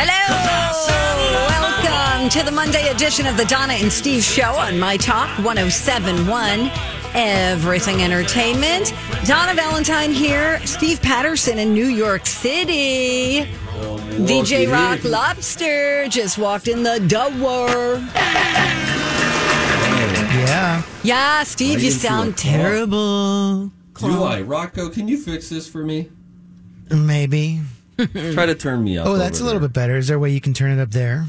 Hello. Welcome to the Monday edition of the Donna and Steve Show on My Talk 1071. Everything Entertainment. Donna Valentine here. Steve Patterson in New York City. DJ Rock Lobster just walked in the door. Yeah. Yeah, Steve, Right you sound terrible. Do I? Rocco, can you fix this for me? Maybe. Try to turn me up. Oh, that's a over little bit better. Is there a way you can turn it up there?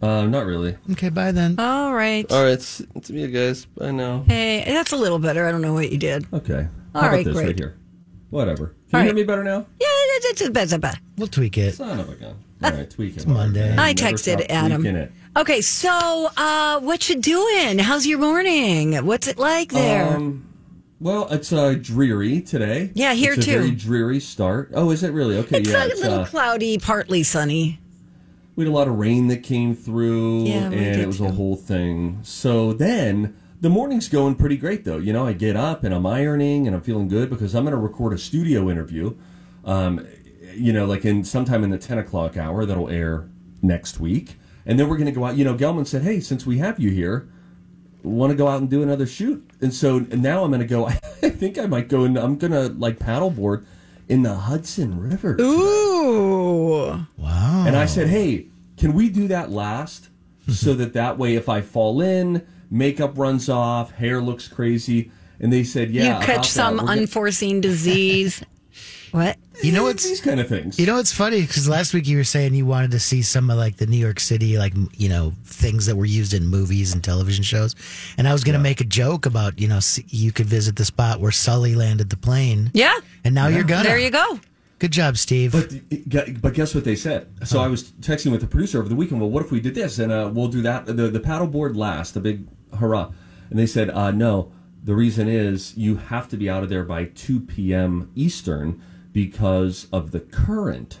there. Uh, not really. Okay, bye then. All right. All right, it's, it's me, guys. I know. Hey, that's a little better. I don't know what you did. Okay. All How about this great. right here? Whatever. Can All you right. hear me better now? Yeah, it's, it's better, better. We'll tweak it. Son of a gun. All right, tweak it. Monday. man. I Never texted stop Adam. tweaking It. Okay, so uh, what you doing? How's your morning? What's it like there? Um, well, it's uh, dreary today. Yeah, here it's a too. Very dreary start. Oh, is it really? Okay, it's yeah. a it's, little uh, cloudy, partly sunny. we had a lot of rain that came through, Yeah, and it was too. a whole thing. So then the morning's going pretty great, though. You know, I get up and I'm ironing and I'm feeling good because I'm going to record a studio interview. Um, you know, like in sometime in the 10 o'clock hour that'll air next week, and then we're going to go out. You know, Gelman said, "Hey, since we have you here." Want to go out and do another shoot, and so now I'm going to go. I think I might go and I'm going to like paddleboard in the Hudson River. today. Ooh. Wow. And I said, hey, can we do that last? so that that way, if I fall in, makeup runs off, hair looks crazy. And they said, yeah. you catch some unforeseen disease. what? You know These kind of things. you know what's funny because last week you were saying you wanted to see some of like the New York City like you know things that were used in movies and television shows, and I was going to make a joke about you know you could visit the spot where Sully landed the plane, Yeah. and now you're gonna. There you go. Good job, Steve. But but guess what they said? So I was texting with the producer over the weekend. Well, what if we did this and uh, we'll do that the the paddleboard last, the big hurrah. And they said, uh, no. The reason is you have to be out of there by two p.m. Eastern because of the current.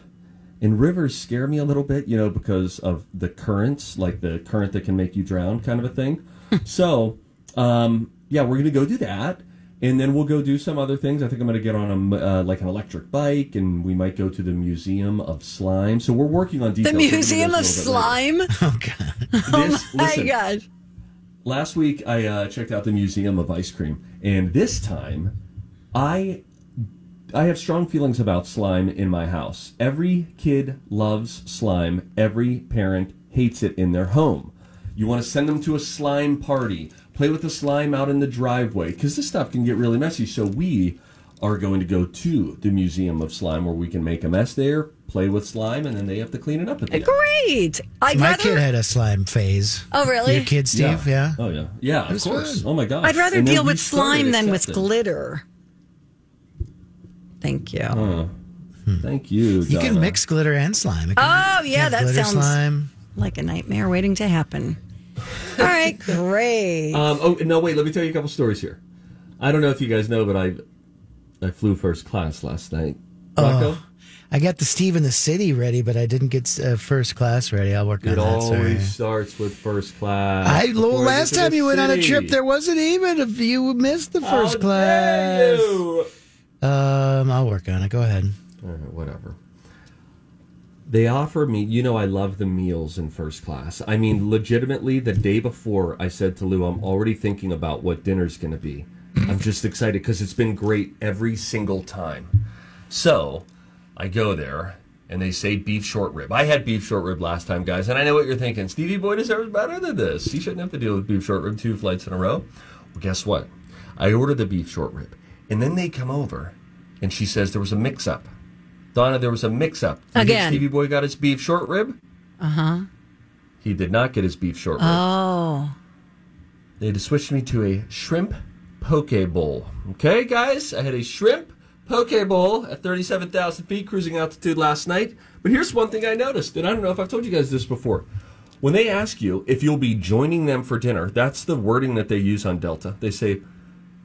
And rivers scare me a little bit, you know, because of the currents, like the current that can make you drown, kind of a thing. so, um, yeah, we're gonna go do that, and then we'll go do some other things. I think I'm gonna get on a uh, like an electric bike, and we might go to the Museum of Slime. So we're working on details. We'll Museum of those a little bit Slime. oh God. later. This, My listen, gosh. Last week I uh, checked out the Museum of Ice Cream, and this time I I have strong feelings about slime in my house. Every kid loves slime. Every parent hates it in their home. You want to send them to a slime party, play with the slime out in the driveway, because this stuff can get really messy. So we are going to go to the Museum of Slime where we can make a mess there, play with slime, and then they have to clean it up at the end. Great. I'd My rather. kid had a slime phase. oh, really? Your kid, Steve? Yeah. Oh yeah. Yeah, of course. fun. Oh my god. I'd rather And deal with slime than with glitter. Thank you. Thank you. You can mix glitter and slime. Can- Oh, yeah, that sounds slime. like a nightmare waiting to happen. All right, great. Um, oh no! Wait, let me tell you a couple stories here. I don't know if you guys know, but I I flew first class last night. Rocco, Oh, I got the Steve in the City ready, but I didn't get uh, first class ready. I'll work on that. it always starts with first class. I well, last time you went on a trip, there wasn't even if you missed the first dare class. you? Um, I'll work on it. Go ahead. All right, whatever. They offer me, you know, I love the meals in first class. I mean, legitimately, the day before, I said to Lou, I'm already thinking about what dinner's going to be. I'm just excited because it's been great every single time. So I go there, and they say beef short rib. I had beef short rib last time, guys, and I know what you're thinking. Stevie Boy deserves better than this. He shouldn't have to deal with beef short rib two flights in a row. Well, guess what? I ordered the beef short rib, and then they come over, and she says there was a mix up. Donna, there was a mix up. Again. Stevie Boy got his beef short rib? Uh huh. He did not get his beef short rib. Oh. They had to switch me to a shrimp poke bowl. Okay, guys, I had a shrimp poke bowl at 37,000 feet cruising altitude last night. But here's one thing I noticed, and I don't know if I've told you guys this before. When they ask you if you'll be joining them for dinner, that's the wording that they use on Delta. They say,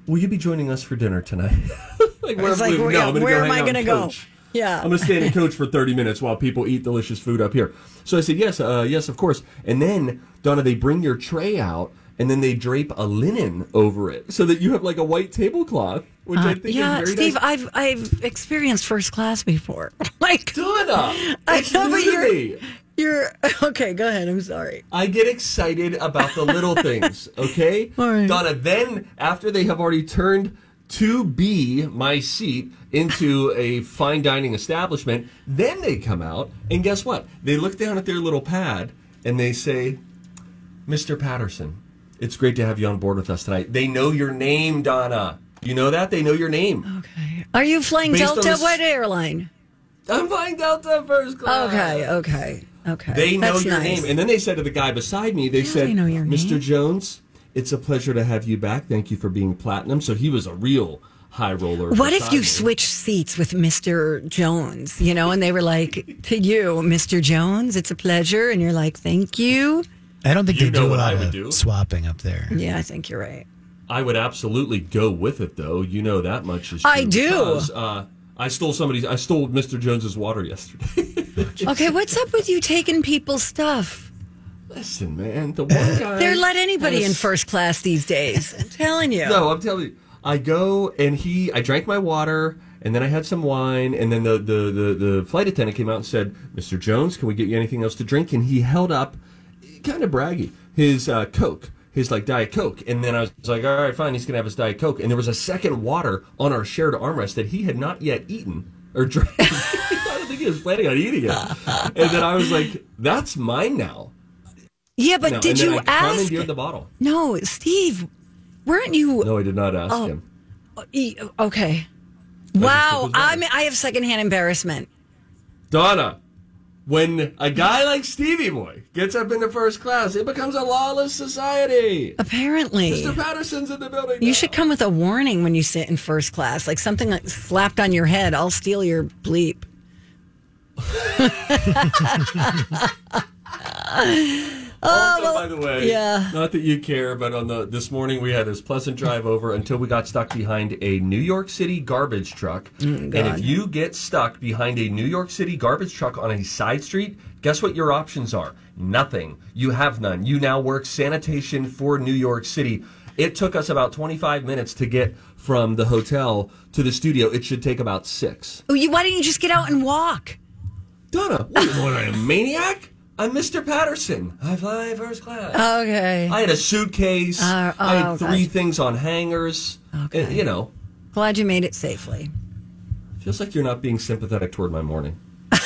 "Will you be joining us for dinner tonight?" like, It's like, no, where- yeah, I'm where go am I gonna go? Yeah. I'm going to stand and coach for 30 minutes while people eat delicious food up here. So I said, yes, uh, yes, of course. And then, Donna, they bring your tray out and then they drape a linen over it so that you have like a white tablecloth, which I Uh, think yeah, is very Steve, nice. I've I've experienced first class before. like Donna, I know, but you're- you're okay. Go ahead. I'm sorry. I get excited about the little things, okay? All right. Donna, then after they have already turned to be my seat into a fine dining establishment, then they come out and guess what? They look down at their little pad and they say, Mr. Patterson, it's great to have you on board with us tonight. They know your name, Donna. You know that? They know your name. Okay. Are you flying Based Delta? this- What airline? I'm flying Delta first class. Okay. Okay. Okay. They know That's your nice. name. And then they said to the guy beside me, they Yeah, said, they know your Mr. name." Jones, it's a pleasure to have you back. Thank you for being platinum. So he was a real high roller. What if beside you me. switch seats with Mr. Jones, you know, and they were like, to you, Mr. Jones, it's a pleasure. And you're like, thank you. I don't think You they know do a what I lot would of do. swapping up there. Yeah, I think you're right. I would absolutely go with it, though. You know that much is true. I do. because, uh, I stole somebody's. I stole Mr. Jones's water yesterday. Okay, what's up with you taking people's stuff? Listen, man, the one guy. They're let anybody had in first class these days. I'm telling you. No, I'm telling you. I go and he. I drank my water, and then I had some wine, and then the the the, the flight attendant came out and said, "Mr. Jones, can we get you anything else to drink?" And he held up, kind of braggy, his uh, Coke. His like Diet Coke, and then I was like, "All right, fine." He's gonna have his Diet Coke, and there was a second water on our shared armrest that he had not yet eaten or drank. I don't think he was planning on eating it. And then I was like, "That's mine now." yeah, but No, did you I ask? the bottle? No, Steve, weren't you? No, I did not Oh. ask him. E- Okay. took Wow. I'm, I have secondhand embarrassment. Donna, when a guy like Stevie Boy gets up into first class, it becomes a lawless society. Apparently, Mr. Patterson's in the building. you now. should come with a warning when you sit in first class, like something like slapped on your head. I'll steal your bleep. Also, by the way, yeah. not that you care, but on the this morning we had this pleasant drive over until we got stuck behind a New York City garbage truck. Mm, and if you get stuck behind a New York City garbage truck on a side street, guess what your options are? Nothing. You have none. You now work sanitation for New York City. It took us about 25 minutes to get from the hotel to the studio. It should take about six. Oh, you, why don't you just get out and walk? Donna, what, what am I, a maniac? I'm Mr. Patterson. I fly first class. Okay. I had a suitcase. Uh, I had three gotcha. things on hangers. Okay. And, you know, Glad you made it safely. feels like you're not being sympathetic toward my morning.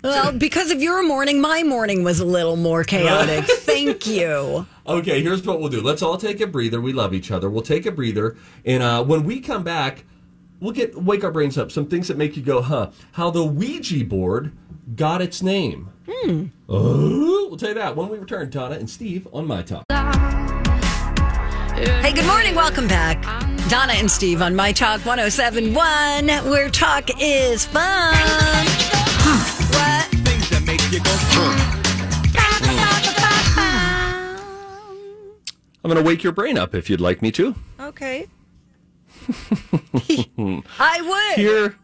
Well, because of your morning, my morning was a little more chaotic. Thank you. Okay, here's what we'll do. Let's all take a breather. We love each other. We'll take a breather, and uh, when we come back, we'll get wake our brains up. Some things that make you go, "Huh?" How the Ouija board got its name. Hmm. Oh, we'll tell you that when we return. Donna and Steve on my talk. Hey, good morning. Welcome back. Donna and Steve on My Talk 1071, where talk is fun. What? Things that make you go. I'm going to wake your brain up if you'd like me to. Okay. I would. Here,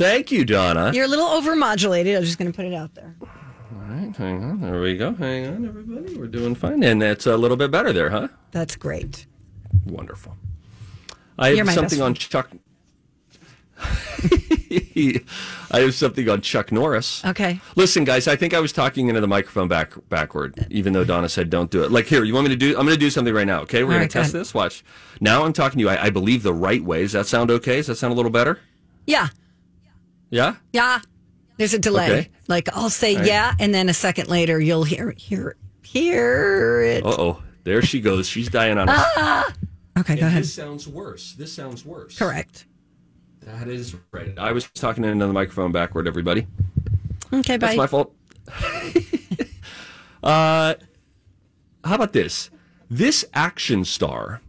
thank you, Donna. You're a little overmodulated. I'm just going to put it out there. All right, hang on. There we go. Hang on, everybody. We're doing fine. And that's a little bit better there, huh? That's great. Wonderful. I You're have something on Chuck. I have something on Chuck Norris. Okay. Listen, guys, I think I was talking into the microphone back backward, even though Donna said don't do it. Like, here, you want me to do? I'm going to do something right now. Okay, we're going right, to test ahead. this. Watch. Now I'm talking to you. I, I believe the right way. Does that sound okay? Does that sound a little better? Yeah. Yeah. Yeah. There's a delay. Okay. Like I'll say right. yeah, and then a second later you'll hear hear hear it. Uh oh, there she goes. She's dying on us. Okay, go And ahead. This sounds worse. This sounds worse. Correct. That is right. I was talking into the microphone backward, everybody. Okay, bye. That's my fault. uh, how about this? This action star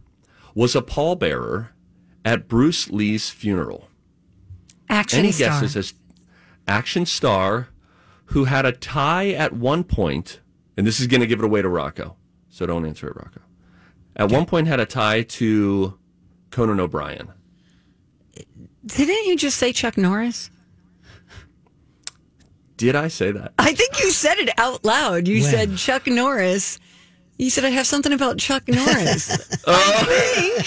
was a pallbearer at Bruce Lee's funeral. Action Any star. guesses as action star who had a tie at one point, and this is going to give it away to Rocco, so don't answer it, Rocco. At one point, had a tie to Conan O'Brien. Didn't you just say Chuck Norris? Did I say that? I think you said it out loud. You When? said Chuck Norris. You said I have something about Chuck Norris. Oh. I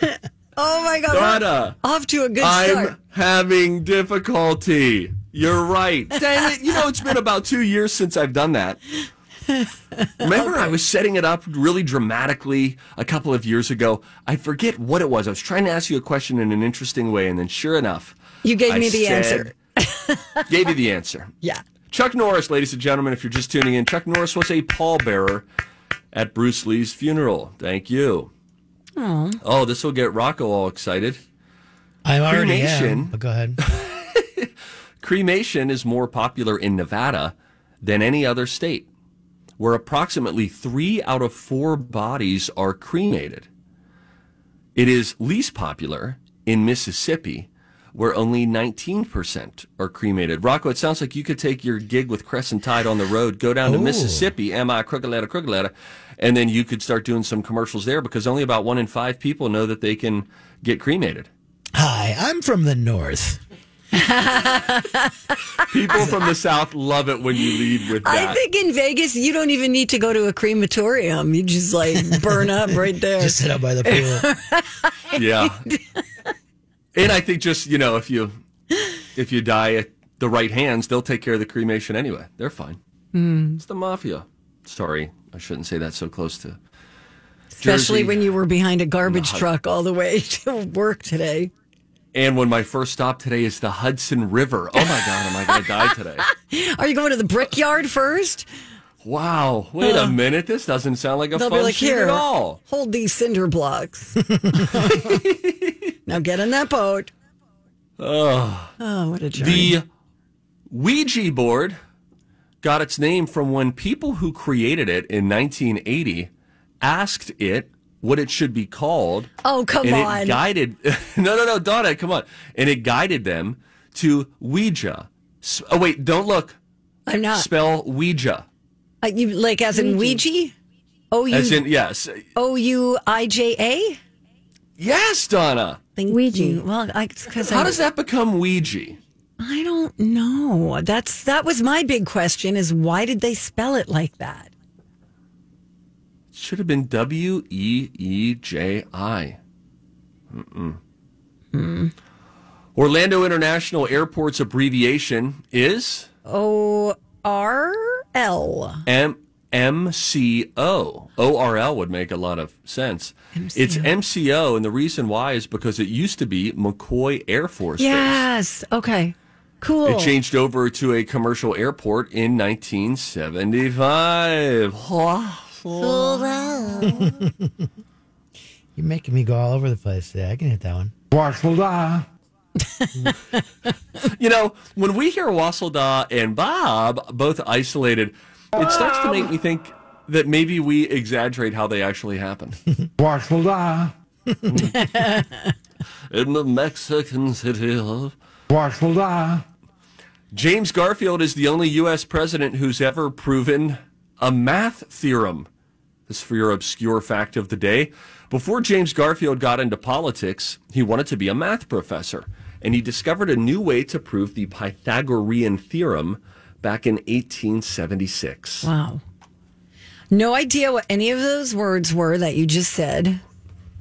think. oh my god! Donna, Off to a good I'm start. having difficulty. You're right. Dang it. You know, it's been about two years since I've done that. Remember, I was setting it up really dramatically a couple of years ago. I forget what it was. I was trying to ask you a question in an interesting way, and then sure enough, You gave I me the said- answer. gave you the answer. Yeah. Chuck Norris, ladies and gentlemen, if you're just tuning in, Chuck Norris was a pallbearer at Bruce Lee's funeral. Thank you. Oh, this will get Rocco all excited. I already Cremation. am. But go ahead. Cremation is more popular in Nevada than any other state, where approximately three out of four bodies are cremated. It is least popular in Mississippi, where only 19% are cremated. Rocco, it sounds like you could take your gig with Crescent Tide on the road, go down to Ooh. Mississippi, am I crooked letter, and then you could start doing some commercials there because only about one in five people know that they can get cremated. Hi, I'm from the north. People from the South love it when you lead with that. I think in Vegas you don't even need to go to a crematorium. You just like burn up right there. Just sit out by the pool. Yeah. And I think just, you know, if you if you die at the right hands, they'll take care of the cremation anyway. They're fine. Hmm. It's the mafia. Sorry, I shouldn't say that so close to Especially Jersey. when you were behind a garbage truck all the way to work today. And when my first stop today is the Hudson River. Oh my God, am I going to die today? Are you going to the brickyard first? Wow. Wait a minute. This doesn't sound like a They'll fun be like, shoot at all. hold these cinder blocks. now get in that boat. Oh, what a journey. The Ouija board got its name from when people who created it in 1980 asked it what it should be called. oh, come and on. it guided. no, no, no, Donna, come on. And it guided them to Ouija. Oh wait, don't look. I'm not. Spell Ouija. Uh, you like as in Ouija? O As in yes, O U I J A. yes, Donna. Ouija. Well, I because How does that become Ouija? I don't know. That's that was my big question: is why did they spell it like that? It should have been W E E J I. Mm-mm. Hmm. Orlando International Airport's abbreviation is O R L. M MCO. ORL would make a lot of sense. It's MCO, and the reason why is because it used to be McCoy Air Force Base. Yes. Okay. Cool. It changed over to a commercial airport in 1975. You're making me go all over the place. Yeah, I can hit that one. You know, when we hear Wasselda and Bob both isolated, it starts to make me think that maybe we exaggerate how they actually happened. In the Mexican city of. James Garfield is the only U.S. president who's ever proven a math theorem. This for your obscure fact of the day. Before James Garfield got into politics, he wanted to be a math professor, and he discovered a new way to prove the Pythagorean theorem back in 1876. wow. No idea what any of those words were that you just said.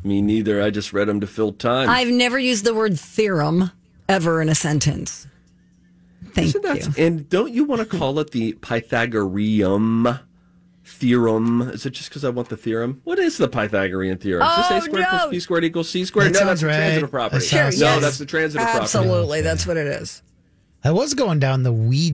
Me neither. I just read them to fill time. I've never used the word theorem ever in a sentence. Thank Isn't that, you. and don't you want to call it the Pythagorean theorem? Is it just because I want the theorem? What is the Pythagorean theorem? is this Oh, a squared no. plus b squared equals c squared? That no, that's sounds the transitive property. That sounds- no, yes. that's the transitive property. Absolutely. That's what it is. I was going down the weed.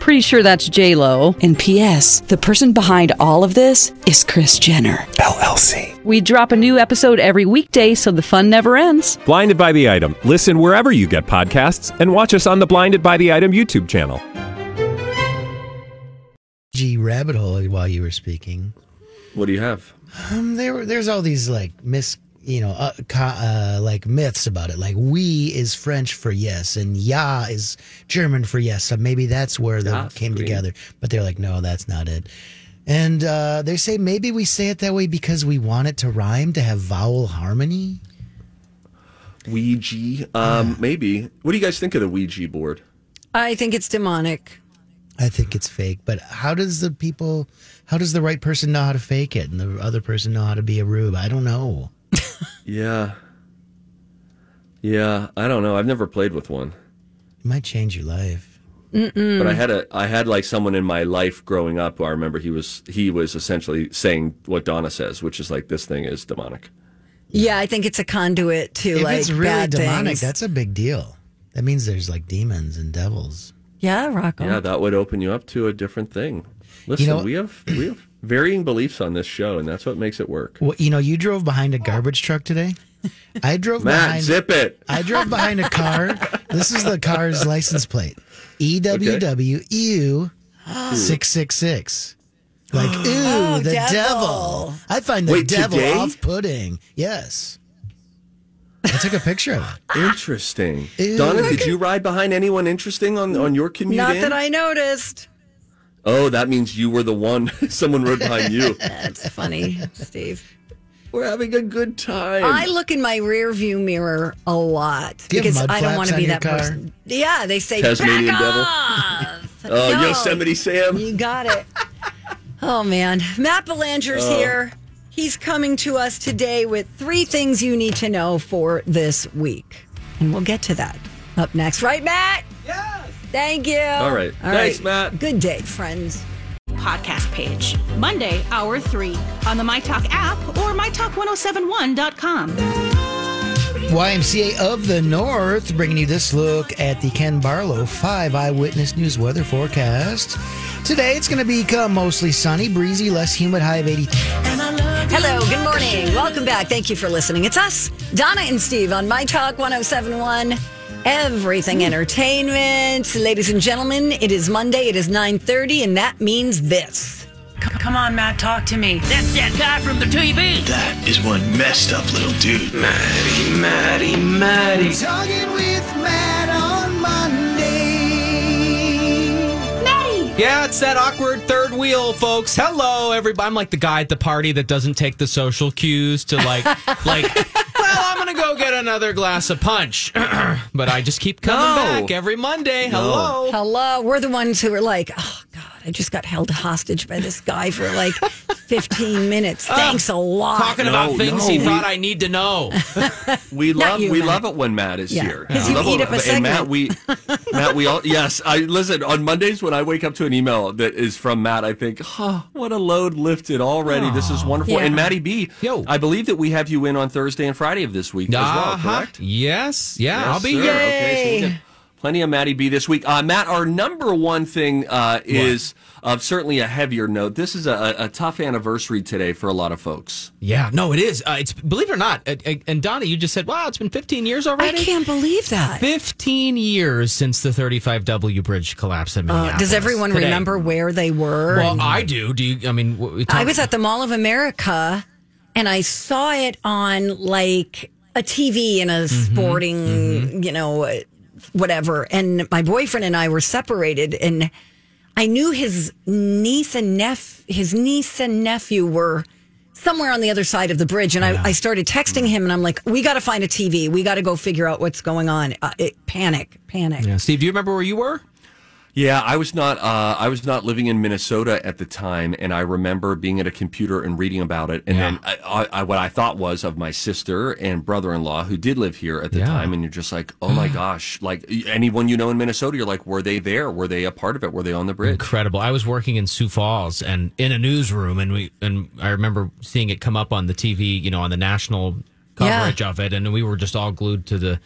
Pretty sure that's J Lo. And P.S. The person behind all of this is Kris Jenner LLC. We drop a new episode every weekday, so the fun never ends. Blinded by the item. Listen wherever you get podcasts, and watch us on the Blinded by the Item YouTube channel. G rabbit hole while you were speaking. What do you have? Um, there, there's all these like mis, you know, uh, co- uh, like myths about it. Like we is French for yes, and ja is German for yes. So maybe that's where they Ja, came green. together. But they're like, no, that's not it. And uh, they say maybe we say it that way because we want it to rhyme to have vowel harmony. Ouija? Um, maybe. What do you guys think of the Ouija board? I think it's demonic. I think it's fake, but how does the people, how does the right person know how to fake it, and the other person know how to be a rube? I don't know. Yeah. Yeah, I don't know. I've never played with one. It might change your life. But I had a I had like someone in my life growing up who I remember he was he was essentially saying what Donna says, which is like this thing is demonic. Yeah, I think it's a conduit to If like it's really bad demonic, things. that's a big deal. That means there's like demons and devils. yeah, Rocco. Yeah, that would open you up to a different thing. Listen, know- we have we have varying beliefs on this show, and that's what makes it work. Well, you know, you drove behind a garbage truck today. I drove Matt, behind. zip it. I drove behind a car. This is the car's license plate. E EWWU six six six. Like ooh, Oh, the devil. devil. I find the Wait, devil today? off-putting. Yes. I took a picture of it. Interesting. Ew. Donna, did you ride behind anyone interesting on on your commute? Not in? that I noticed. Oh, that means you were the one. Someone rode behind you. That's funny, Steve. We're having a good time. I look in my rear view mirror a lot Do because I don't want to be that car? person. Yeah, they say Tasmanian back devil? off. oh, No. Yosemite Sam. You got it. Oh man, Matt Belanger's Oh. here. He's coming to us today with three things you need to know for this week, and we'll get to that up next. Right, Matt? Yes. Thank you. All right. Thanks, Matt. Good day, friends. podcast page. Monday, hour three, on the MyTalk app or MyTalk1071.com. YMCA of the North bringing you this look at the Ken Barlow 5 Eyewitness News weather forecast. Today it's going to become mostly sunny, breezy, less humid, high of 83. Hello, good morning. Welcome back. Thank you for listening. It's us, Donna and Steve on My Talk 1071. Everything Entertainment. Ladies and gentlemen, it is Monday. It is 9:30 and that means this. Come on, Matt, talk to me. That's that guy from the TV. That is one messed up little dude. Maddie, Maddie, Maddie. Talking with Matt on Monday. Yeah, it's that awkward third wheel, folks. Hello, everybody. I'm like the guy at the party that doesn't take the social cues to like, like. Well, I'm gonna go get another glass of punch, but I just keep coming No. back every Monday. Hello. Hello. We're the ones who are like, oh God, I just got held hostage by this guy for like 15 minutes. Thanks a lot. Talking about No, things no, he we- thought I need to know. We love you, we Matt. love it when Matt is Yeah, here. 'cause We you love eat it- up a and Matt, segment. we Matt, we all yes. I listen on Mondays when I wake up to an email that is from Matt. I think, huh, what a load lifted already. This is wonderful. Yeah. And Matty B, Yo. I believe that we have you in on Thursday and Friday of this week as well. Uh-huh. Correct? Yes. Yeah, Yes, I'll be sir. here. Okay, so we'll get plenty of Matty B this week. Uh, Matt, our number one thing uh, is of certainly a heavier note. This is a, a tough anniversary today for a lot of folks. Yeah, no, it is. Uh, it's believe it or not. Uh, uh, and Donna, you just said, "Wow, it's been 15 years already." I can't believe that. 15 years since the 35W bridge collapse in Uh, Minneapolis. does everyone Today. remember where they were? Well, And- I do. Do you? I mean, w- I talk- was at the Mall of America and I saw it on like a TV in a Mm-hmm, sporting, you know, uh, whatever. And my boyfriend and I were separated, and I knew his niece and neph his niece and nephew were somewhere on the other side of the bridge. And I, I started texting him, and I'm like, "We got to find a TV. We got to go figure out what's going on." Uh, it, panic, panic. Yeah. Steve, do you remember where you were? Yeah, I was not. Uh, I was not living in Minnesota at the time, and I remember being at a computer and reading about it. And Yeah. then I, I, I, what I thought was of my sister and brother-in-law who did live here at the Yeah. time, and you're just like, oh my gosh! Like anyone you know in Minnesota, you're like, were they there? Were they a part of it? Were they on the bridge? Incredible. I was working in Sioux Falls and in a newsroom, and we and I remember seeing it come up on the TV, you know, on the national coverage of it, and we were just all glued to the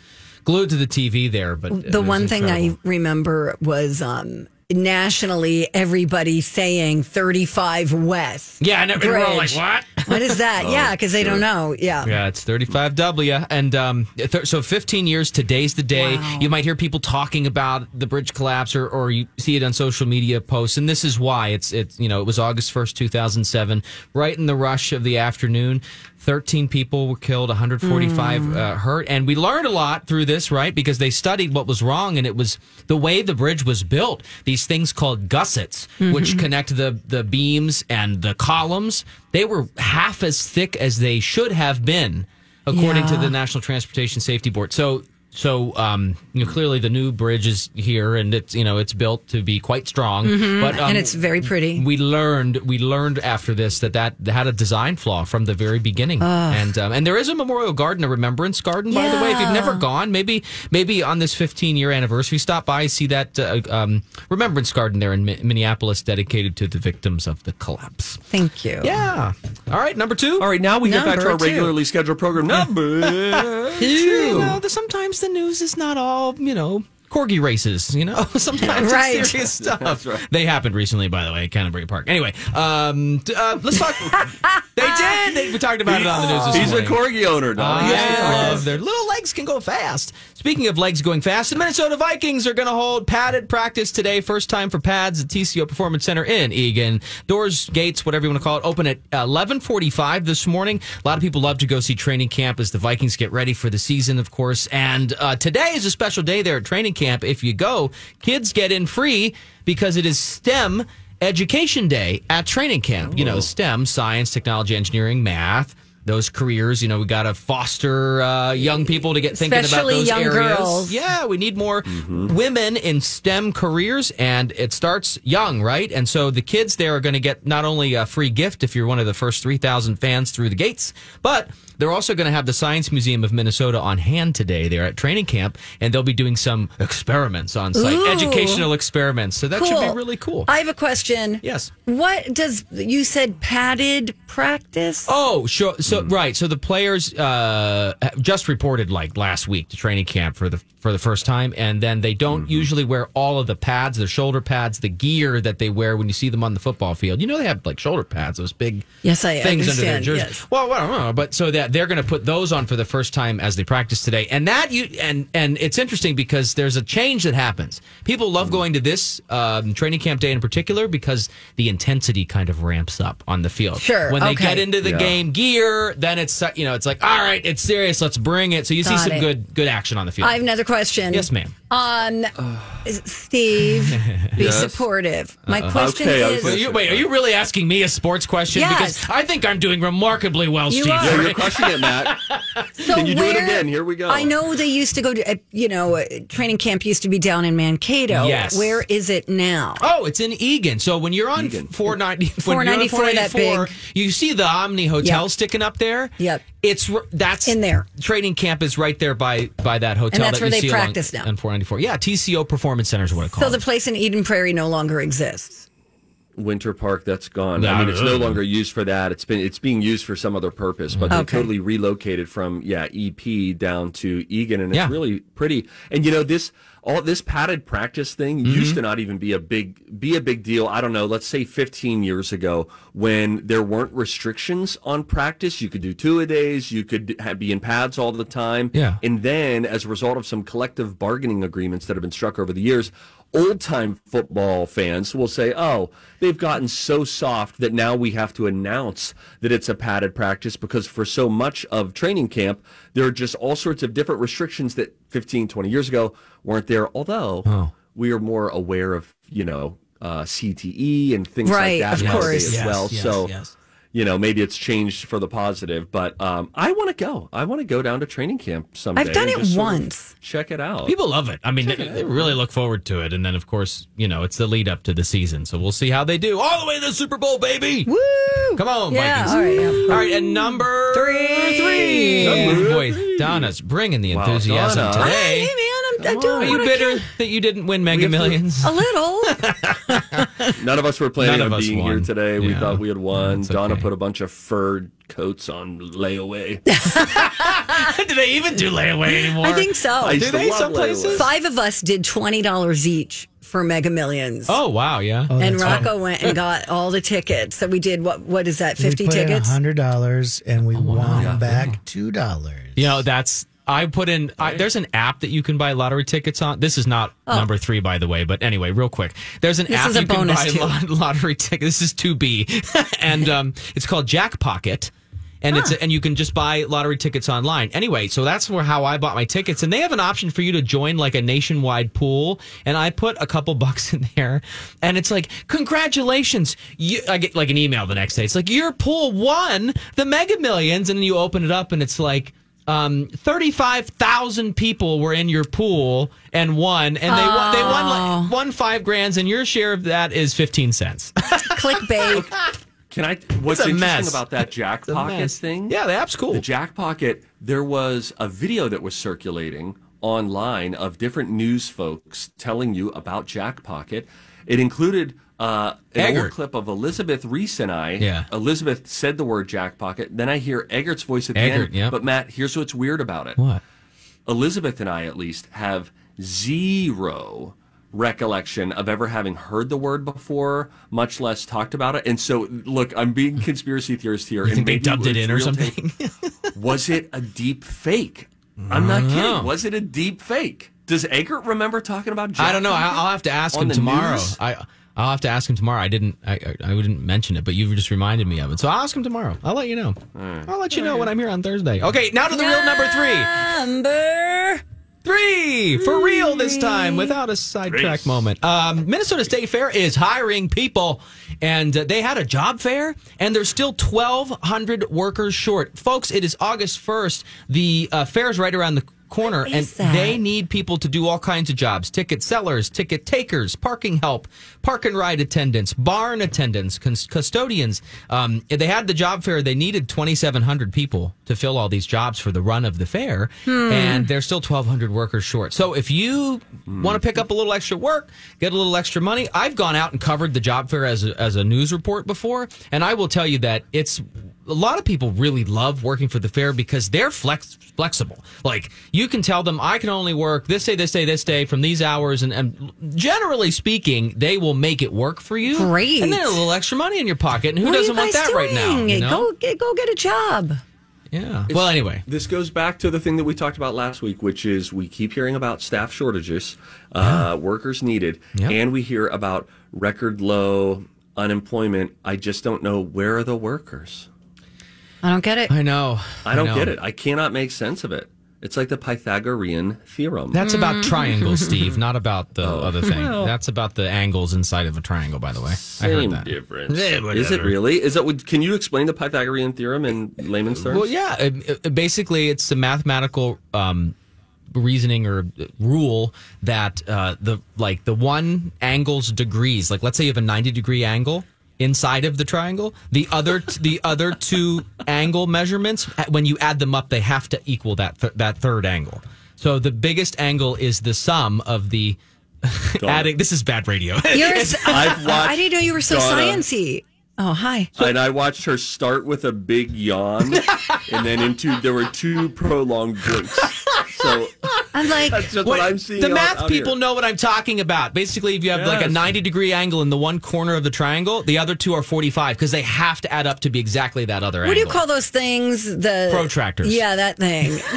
glued to the TV there. But the one thing incredible. I remember was um, nationally everybody saying 35 West. Yeah, and we're all like, what? What is that? Oh, yeah, because they sure. don't know. Yeah. Yeah, it's 35W. And um, th- so 15 years, today's the day. You might hear people talking about the bridge collapse or, or you see it on social media posts. And this is why it's, it's, you know, it was August 1st, 2007, right in the rush of the afternoon. 13 people were killed, 145 uh, hurt. And we learned a lot through this, right? Because they studied what was wrong. And it was the way the bridge was built. These things called gussets, which Mhm. connect the, the beams and the columns. They were half as thick as they should have been, according to the National Transportation Safety Board. So, so um, you know, clearly the new bridge is here, and it's you know it's built to be quite strong. Mhm. But um, and it's very pretty. we learned we learned after this that that had a design flaw from the very beginning, Ugh. and um, and there is a memorial garden, a remembrance garden, by the way. If you've never gone, maybe maybe on this 15 year anniversary, stop by see that uh, um, remembrance garden there in Mi- Minneapolis, dedicated to the victims of the collapse. Thank you. Yeah. All right, number two. All right, now we get back to our two. regularly scheduled program. Number You know, the- sometimes the news is not all, you know, corgi races, you know? Sometimes Right. it's serious stuff. That's right. They happened recently, by the way, at Canterbury Park. Anyway, um, uh, let's talk. they did. They, we talked about it on the news this He's a morning. corgi owner, Don. He has to I love their little legs can go fast. Speaking of legs going fast, the Minnesota Vikings are going to hold padded practice today. First time for pads at TCO Performance Center in Eagan. Doors, gates, whatever you want to call it, open at 11:45 this morning. A lot of people love to go see training camp as the Vikings get ready for the season, of course. And uh, today is a special day there at training camp. Camp if you go, kids get in free because it is STEM Education Day at training camp. You know, STEM, science, technology, engineering, math. Those careers, you know, we got to foster uh, young people to get thinking Especially about those young areas. girls. Yeah, we need more women in STEM careers, and it starts young, right? And so the kids there are going to get not only a free gift if you're one of the first 3,000 fans through the gates, but they're also going to have the Science Museum of Minnesota on hand today. They're at training camp, and they'll be doing some experiments on site, Ooh. educational experiments. So that should be really cool. I have a question. Yes. What does you said padded practice? Oh, sure. So Hmm. right. So the players uh, just reported like last week to training camp for the for the first time, and then they don't Mm-hmm. usually wear all of the pads, the shoulder pads, the gear that they wear when you see them on the football field. You know they have like shoulder pads, those big Yes, I things under their understand, jersey. yes. Well, well, I don't know, but so that they're going to put those on for the first time as they practice today, and that you and and it's interesting because there's a change that happens. People love going to this um, training camp day in particular because the intensity kind of ramps up on the field. Sure, when they okay. get into the Yeah. game gear, then it's you know it's like all right, it's serious, let's bring it. So you see some it. good good action on the field. I have another question. yes, ma'am. Um, Steve, be Yes? supportive. My Uh-uh. question Okay, is. was Wait, you, wait, are you really asking me a sports question? Yes. Because I think I'm doing remarkably well, You Steve. are. Yeah, you're crushing it, Matt. So Can you do it again? Here we go. I know they used to go to, uh, you know, uh, training camp used to be down in Mankato. Yes. Where is it now? Oh, it's in Eagan. So when you're on Eagan. 490, when 494, you're on that big- you see the Omni Hotel Yep. sticking up there. Yep. It's that's In there. Training camp is right there by by that hotel. And that's that where you they see along- practice now. On 494. Yeah, TCO Performance Center is what it So the place in Eden Prairie no longer exists. Winter Park, that's gone. Yeah, I mean, it's no longer used for that. It's been it's being used for some other purpose, but they Okay. totally relocated from yeah EP down to Eagan, and it's Yeah. really pretty. And you know this all this padded practice thing Mm-hmm. used to not even be a big be a big deal. I don't know. Let's say 15 years ago, when there weren't restrictions on practice, you could do two a days, you could ha- be in pads all the time. Yeah. And then, as a result of some collective bargaining agreements that have been struck over the years, Old time football fans will say, oh, they've gotten so soft that now we have to announce that it's a padded practice because for so much of training camp, there are just all sorts of different restrictions that 15, 20 years ago weren't there. Although Oh. we are more aware of, you know, uh, CTE and things Right, like that of nowadays course. as Yes, well. yes, so, yes. You know, maybe it's changed for the positive, but um, I want to go. I want to go down to training camp someday. I've done it just sort of once. Check it out. People love it. I mean, they, they really look forward to it. And then, of course, you know, it's the lead up to the season. So we'll see how they do. All the way to the Super Bowl, baby. Woo! Come on, Yeah, Vikings. all right, yeah. All right, and number Three. three. Number Boy, three. Donna's bringing the Wow, enthusiasm Donna. today. Hey, man, I'm, I'm Are you what I bitter can. that you didn't win Mega have to- Millions? A little. None of us were planning None of on us being here won. today. We Yeah. thought we had won. That's Donna okay. put a bunch of furred coats on layaway. do they even do layaway anymore? I think so. I used Do to they love some places? Five of us did twenty dollars each for Mega Millions. Oh wow, yeah. Oh, and that's Rocco went and got all the tickets. So we did what? What is that? Fifty we put tickets. hundred dollars and we oh, won Yeah. back two dollars. You know, that's I put in. I, there's an app that you can buy lottery tickets on. This is not number three, by the way. But anyway, real quick, there's an Oh. This app is a you can bonus, buy too. lottery tickets. This is two B, and um, it's called Jackpocket. And it's and you can just buy lottery tickets online. Anyway, so that's where how I bought my tickets. And they have an option for you to join like a nationwide pool. And I put a couple bucks in there, and it's like congratulations. You, I get like an email the next day. It's like your pool won the Mega Millions, and then you open it up, and it's like um, 35,000 people were in your pool and won, and they won, they won, like, won five grands, and your share of that is 15 cents. Clickbait. Can I? What's It's a interesting mess. about that Jackpocket thing? Yeah, the app's cool. The Jackpocket. There was a video that was circulating online of different news folks telling you about Jackpocket. It included uh, an Eggert. old clip of Elizabeth Ries and I. Yeah. Elizabeth said the word Jackpocket. Then I hear Eggert's voice at the Eggert, end. yep. But Matt, here's what's weird about it. What? Elizabeth and I, at least, have zero recollection of ever having heard the word before, much less talked about it. And so, look, I'm being conspiracy theorist here. You and think they dubbed it in or something? was it a deep fake? I'm not know. kidding. Was it a deep fake? Does Eggert remember talking about? Jack I don't know. I'll have to ask him tomorrow. news? I I'll have to ask him tomorrow. I didn't. I I I didn't mention it, but you just reminded me of it. So I'll ask him tomorrow. I'll let you know. I'll let you know when I'm here on Thursday. Okay, now to the real number three. Number Three for real this time without a sidetrack moment. Um, Minnesota State Fair is hiring people, and uh, they had a job fair, and there's still 1,200 workers short. Folks, it is August 1st. The uh, fair's right around the corner, and that? they need people to do all kinds of jobs ticket sellers, ticket takers, parking help, park and ride attendants, barn attendants, custodians. Um, they had the job fair, they needed 2,700 people to fill all these jobs for the run of the fair, and they're still 1,200 workers short. So if you want to pick up a little extra work, get a little extra money, I've gone out and covered the job fair as a, as a news report before, and I will tell you that it's a lot of people really love working for the fair because they're flex flexible. Like you can tell them, I can only work this day, this day, this day from these hours, and, and generally speaking, they will make it work for you. Great. and then a little extra money in your pocket. And who what doesn't want guys that right now? You know? Go get go get a job. yeah. Well, anyway, This goes back to the thing that we talked about last week, which is we keep hearing about staff shortages, uh, workers needed, Yep. and we hear about record low unemployment. I just don't know where are the workers. I don't get it. I know. I don't know. get it. I cannot make sense of it. It's like the Pythagorean theorem. That's about triangles, Steve, not about the Oh. other thing. Well. That's about the angles inside of a triangle, by the way. I Same heard that. difference. Yeah, Is it really? Is that? Can you explain the Pythagorean theorem in layman's terms? Well, yeah. It, it- basically, it's a mathematical um, reasoning or rule that uh, the like the one angle's degrees. Like, let's say you have a ninety degree angle inside of the triangle. The other the other two angle measurements, when you add them up, they have to equal that th- that third angle. So the biggest angle is the sum of the adding. This is bad radio. You're, s- I've watched I didn't know you were so Donna- uh, sciency. Oh, hi. and I watched her start with a big yawn, and then into there were two prolonged blinks. So I'm like, That's just what, What- I'm seeing. the out- math out people here. know what I'm talking about. Basically, if you have like a 90 degree angle in the one corner of the triangle, the other two are 45 because they have to add up to be exactly that other what angle. do you call those things? The Protractors. Yeah, that thing.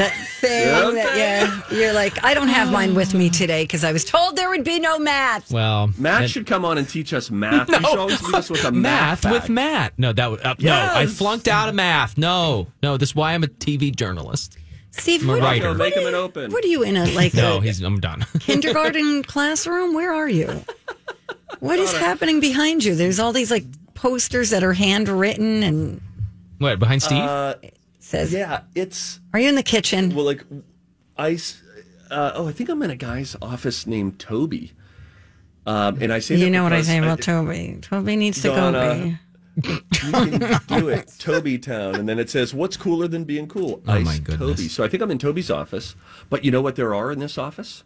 That thing. that, yeah. You're like, I don't have mine with me today because I was told there would be no math. Well, Matt it- should come on and teach us math. You should always leave us with a math, math, with. Matt. No, that would uh, no. I flunked out of math. No, no. This is why I'm a TV journalist. Steve, I'm what, writer. Go make him an open. what are you in a like No, a he's. I'm done. kindergarten classroom? Where are you? What is happening behind you? There's all these like posters that are handwritten and what behind Steve? Uh, says, yeah, it's "Are you in the kitchen?" well, like I. s- Uh, oh, I think I'm in a guy's office named Toby. Um, and I say You that know what I say about Toby. Toby needs to go. Donna. be. You can do it, Toby Town, and then it says, "What's cooler than being cool?" Oh, Ice my goodness. Toby. So I think I'm in Toby's office, but you know what there are in this office?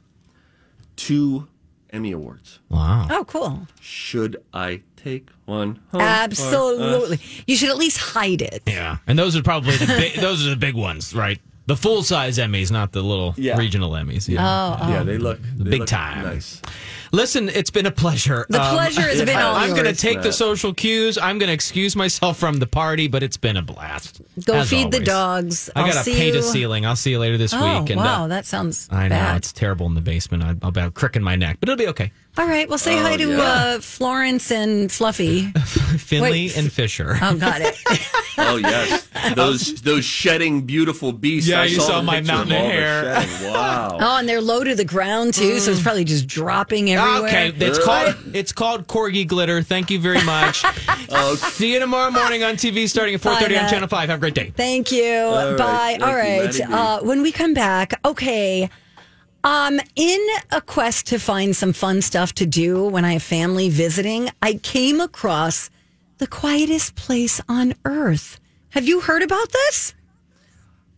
Two Emmy awards. wow. Oh, cool. Should I take one? home for Absolutely. us? You should at least hide it. Yeah, and those are probably the big, those are the big ones, right? The full size Emmys, not the little Yeah. regional Emmys. Yeah. Oh, Yeah, oh. they look they Big look time. Nice. Listen, it's been a pleasure. The pleasure has been all I'm going to take the social cues. I'm going to excuse myself from the party, but it's been a blast. Go as feed the dogs. I got to see paint you. a ceiling. I'll see you later this Oh, week. And, wow. uh, that sounds I know bad. it's terrible in the basement. I, I'll be cricking my neck, but it'll be okay. All right. Well, say Oh, hi to yeah. uh, Florence and Fluffy. Finley Wait. and Fisher. Oh, got it. Oh yes, those those shedding beautiful beasts. Yeah, I you saw the my mountain of hair. Wow. Oh, and they're low to the ground too, so it's probably just dropping everywhere. Okay, it's called it's called corgi glitter. Thank you very much. See you tomorrow morning on TV, starting at four thirty on Channel Five. Have a great day. Thank you. right. Bye. Thank All you, right. Maddie B. Uh, when we come back, okay. Um, in a quest to find some fun stuff to do when I have family visiting, I came across the quietest place on earth. Have you heard about this?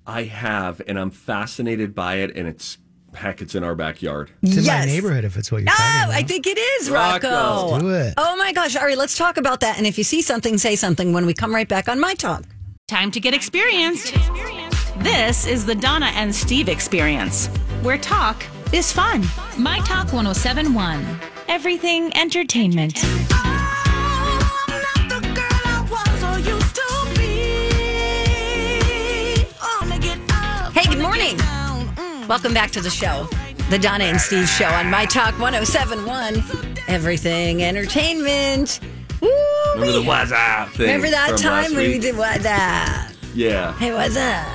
I have, and I'm fascinated by it, and it's heck, it's in our backyard. It's in Yes. my neighborhood if it's what you're Oh, talking about. I think it is, Rocco. Rocco. Let's do it. Oh my gosh. All right, let's talk about that. And if you see something, say something when we come right back on My Talk. Time to get experienced. This is the Donna and Steve experience, where talk is fun. My Talk 1071. Everything entertainment. Welcome back to the show. The Donna and Steve show on My Talk 1071. Everything entertainment. Woo! Remember the what's up thing? Remember that from time when we did what's up? Yeah. Hey, what's up?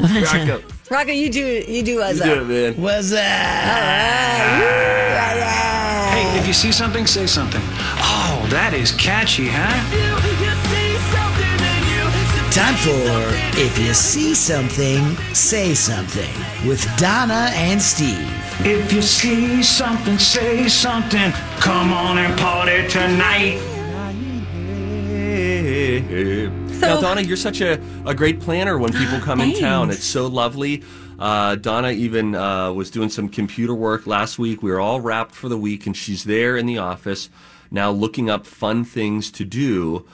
Rocco, Rocco, you do you do what's you do up. it, man. What's that? Hey, if you see something, say something. Oh, that is catchy, huh? Time for If You See Something, Say Something with Donna and Steve. If you see something, say something. Come on and party tonight. now, Donna, you're such a, a great planner when people come in town. It's so lovely. Uh, Donna even uh, was doing some computer work last week. We were all wrapped for the week, and she's there in the office now looking up fun things to do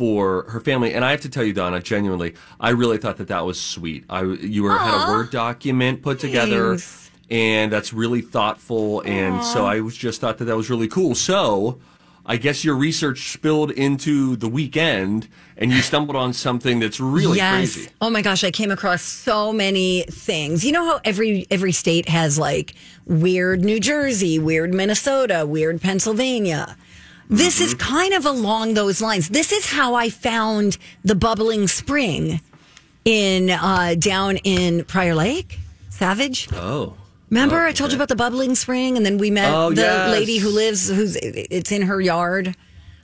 for her family. And I have to tell you, Donna, genuinely, I really thought that that was sweet. I you were had a uh-huh. word document put together. Thanks. and that's really thoughtful. And so I was just thought that that was really cool. So I guess your research spilled into the weekend, and you stumbled on something that's really yes. crazy. Oh my gosh, I came across so many things. You know how every every state has like weird New Jersey, weird Minnesota, weird Pennsylvania. This is Mm-hmm. kind of along those lines. This is how I found the bubbling spring in uh, down in Prior Lake, Savage. Oh, Remember, Oh, I told you about the bubbling spring, and then we met Oh, the yes. lady who lives, who's it's in her yard.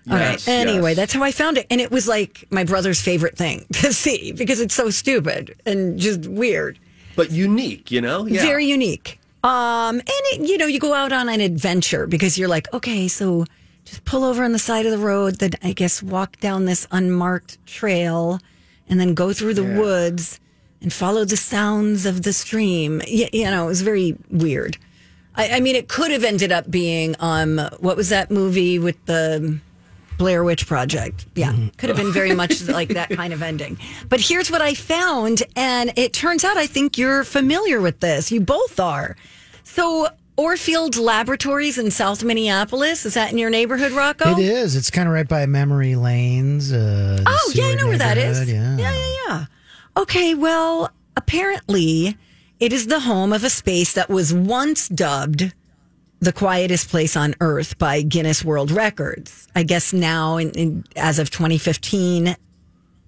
Yes, okay. Anyway, yes. that's how I found it, and it was like my brother's favorite thing to see because it's so stupid and just weird, but unique, you know? Yeah. very unique. Um, and it, you know, you go out on an adventure because you're like, okay, so just pull over on the side of the road, then I guess walk down this unmarked trail, and then go through the woods and follow the sounds of the stream. You, you know, it was very weird. I, I mean, it could have ended up being um, what was that movie with the Blair Witch Project. Yeah, could have been very much like that kind of ending. But here's what I found, and it turns out I think you're familiar with this. You both are. So, Orfield Laboratories in South Minneapolis, is that in your neighborhood, Rocco? It is. It's kind of right by memory lanes. Uh, the Oh, yeah, I know where that is. Yeah. yeah, yeah, yeah. Okay, well, apparently it is the home of a space that was once dubbed the quietest place on earth by Guinness World Records. I guess now, in, in, as of 2015,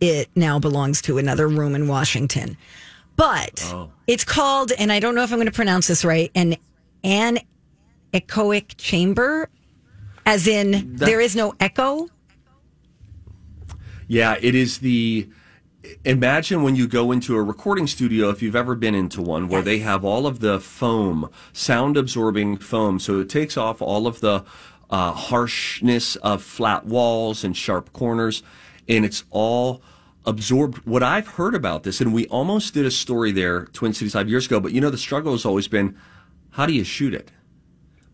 it now belongs to another room in Washington. But it's called, and I don't know if I'm going to pronounce this right, an anechoic chamber, as in That- there is no echo. Yeah, it is the. Imagine when you go into a recording studio, if you've ever been into one, where they have all of the foam, sound absorbing foam. So it takes off all of the uh, harshness of flat walls and sharp corners, and it's all absorbed. What I've heard about this, and we almost did a story there, Twin Cities, five years ago, but you know, the struggle has always been how do you shoot it?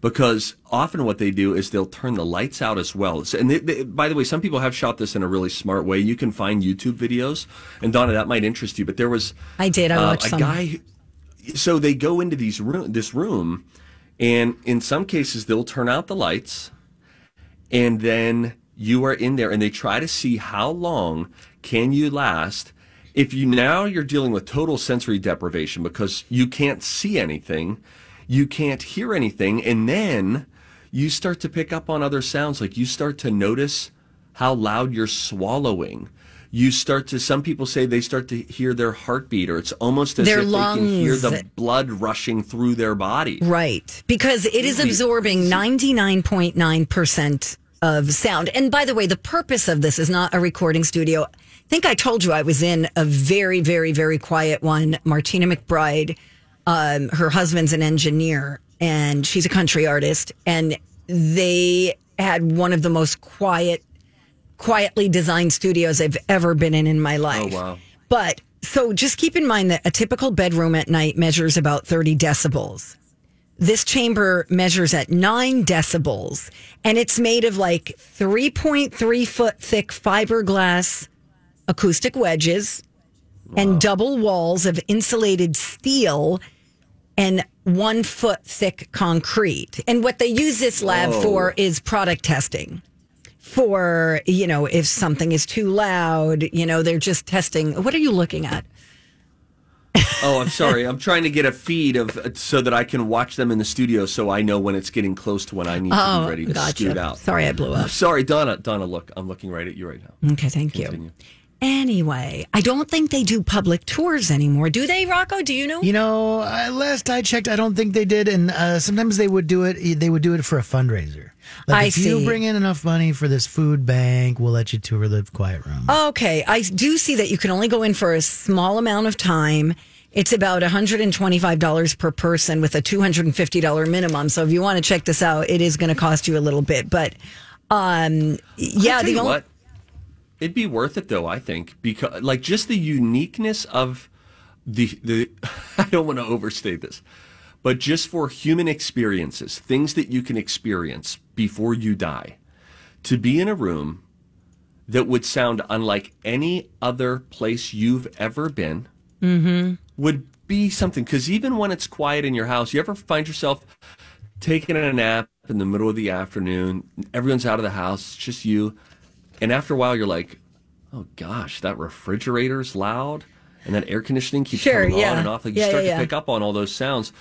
because often what they do is they'll turn the lights out as well. And they, they, by the way, some people have shot this in a really smart way. You can find YouTube videos, and Donna, that might interest you. But there was I did. I uh, watched a some. guy. who- So they go into these room, this room, and in some cases they'll turn out the lights, and then you are in there, and they try to see how long can you last. If you now you're dealing with total sensory deprivation because you can't see anything, you can't hear anything, and then you start to pick up on other sounds. Like you start to notice how loud you're swallowing. You start to. Some people say they start to hear their heartbeat, or it's almost as Their if they can hear the blood rushing through their body. Right. Because it is absorbing 99.9% of sound. And by the way, the purpose of this is not a recording studio. I think I told you I was in a very, very, very quiet one. Martina McBride, um, her husband's an engineer and she's a country artist. And they had one of the most quiet, quietly designed studios I've ever been in in my life. Oh wow! But so just keep in mind that a typical bedroom at night measures about 30 decibels. This chamber measures at nine decibels and it's made of like 3.3 foot thick fiberglass acoustic wedges and double walls of insulated steel and one foot thick concrete. And what they use this lab Whoa. for is product testing. For, you know, if something is too loud, you know, they're just testing. What are you looking at? Oh, I'm sorry. I'm trying to get a feed of so that I can watch them in the studio, so I know when it's getting close to when I need to Oh, be ready to gotcha. scoot out. Sorry, I blew up. Sorry, Donna. Donna, look, I'm looking right at you right now. Okay, thank you. Continue. Anyway, I don't think they do public tours anymore. Do they, Rocco? Do you know? You know, uh, last I checked, I don't think they did, and uh, sometimes they would do it. They would do it for a fundraiser. Like I if you bring in enough money for this food bank, we'll let you tour the quiet room. Okay, I do see that you can only go in for a small amount of time. It's about $125 per person with a $250 minimum. So if you want to check this out, it is going to cost you a little bit. But um, yeah, the only, what, it'd be worth it though. I think because like just the uniqueness of the the. I don't want to overstate this, but just for human experiences, things that you can experience before you die, to be in a room that would sound unlike any other place you've ever been Mm-hmm. would be something. Because even when it's quiet in your house, you ever find yourself taking a nap in the middle of the afternoon, everyone's out of the house, it's just you, and after a while you're like, oh gosh, that refrigerator's loud, and that air conditioning keeps Sure, coming yeah. on and off. Like you Yeah, start yeah, to pick up on all those sounds.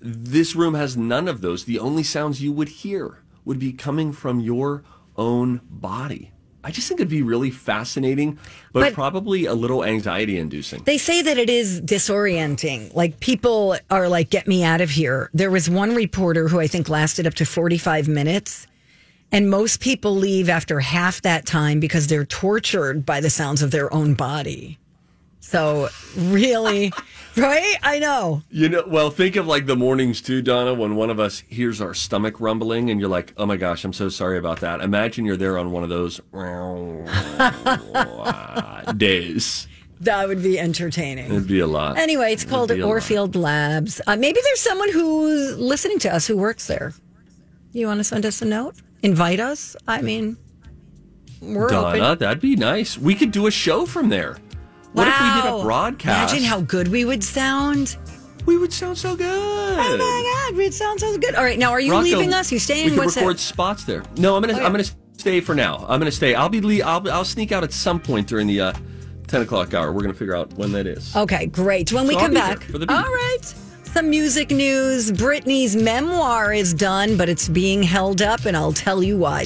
This room has none of those. The only sounds you would hear would be coming from your own body. I just think it'd be really fascinating, but, But- probably a little anxiety inducing. They say that it is disorienting. Like people are like, get me out of here. There was one reporter who I think lasted up to 45 minutes. And most people leave after half that time because they're tortured by the sounds of their own body. So, really, right? I know. You know, well, think of like the mornings too, Donna, when one of us hears our stomach rumbling and you're like, oh my gosh, I'm so sorry about that. Imagine you're there on one of those days. That would be entertaining. It'd be a lot. Anyway, it's It'd called a lot. Orfield Labs. Uh, maybe there's someone who's listening to us who works there. You want to send us a note? Invite us? I mean, We're Donna, open. that'd be nice. We could do a show from there. What if we did Wow. a broadcast? Imagine how good we would sound. we would sound so good. Oh my God, we'd sound so good. All right, now are you Rocco, leaving us? You staying? We could What's record it? spots there. No, I'm gonna Oh, yeah. I'm gonna stay for now. I'm gonna stay. I'll be le- I'll I'll sneak out at some point during the uh, ten o'clock hour. We're gonna figure out when that is. Okay, great. When we I'll come back, for the all right. Some music news. Britney's memoir is done, but it's being held up, and I'll tell you why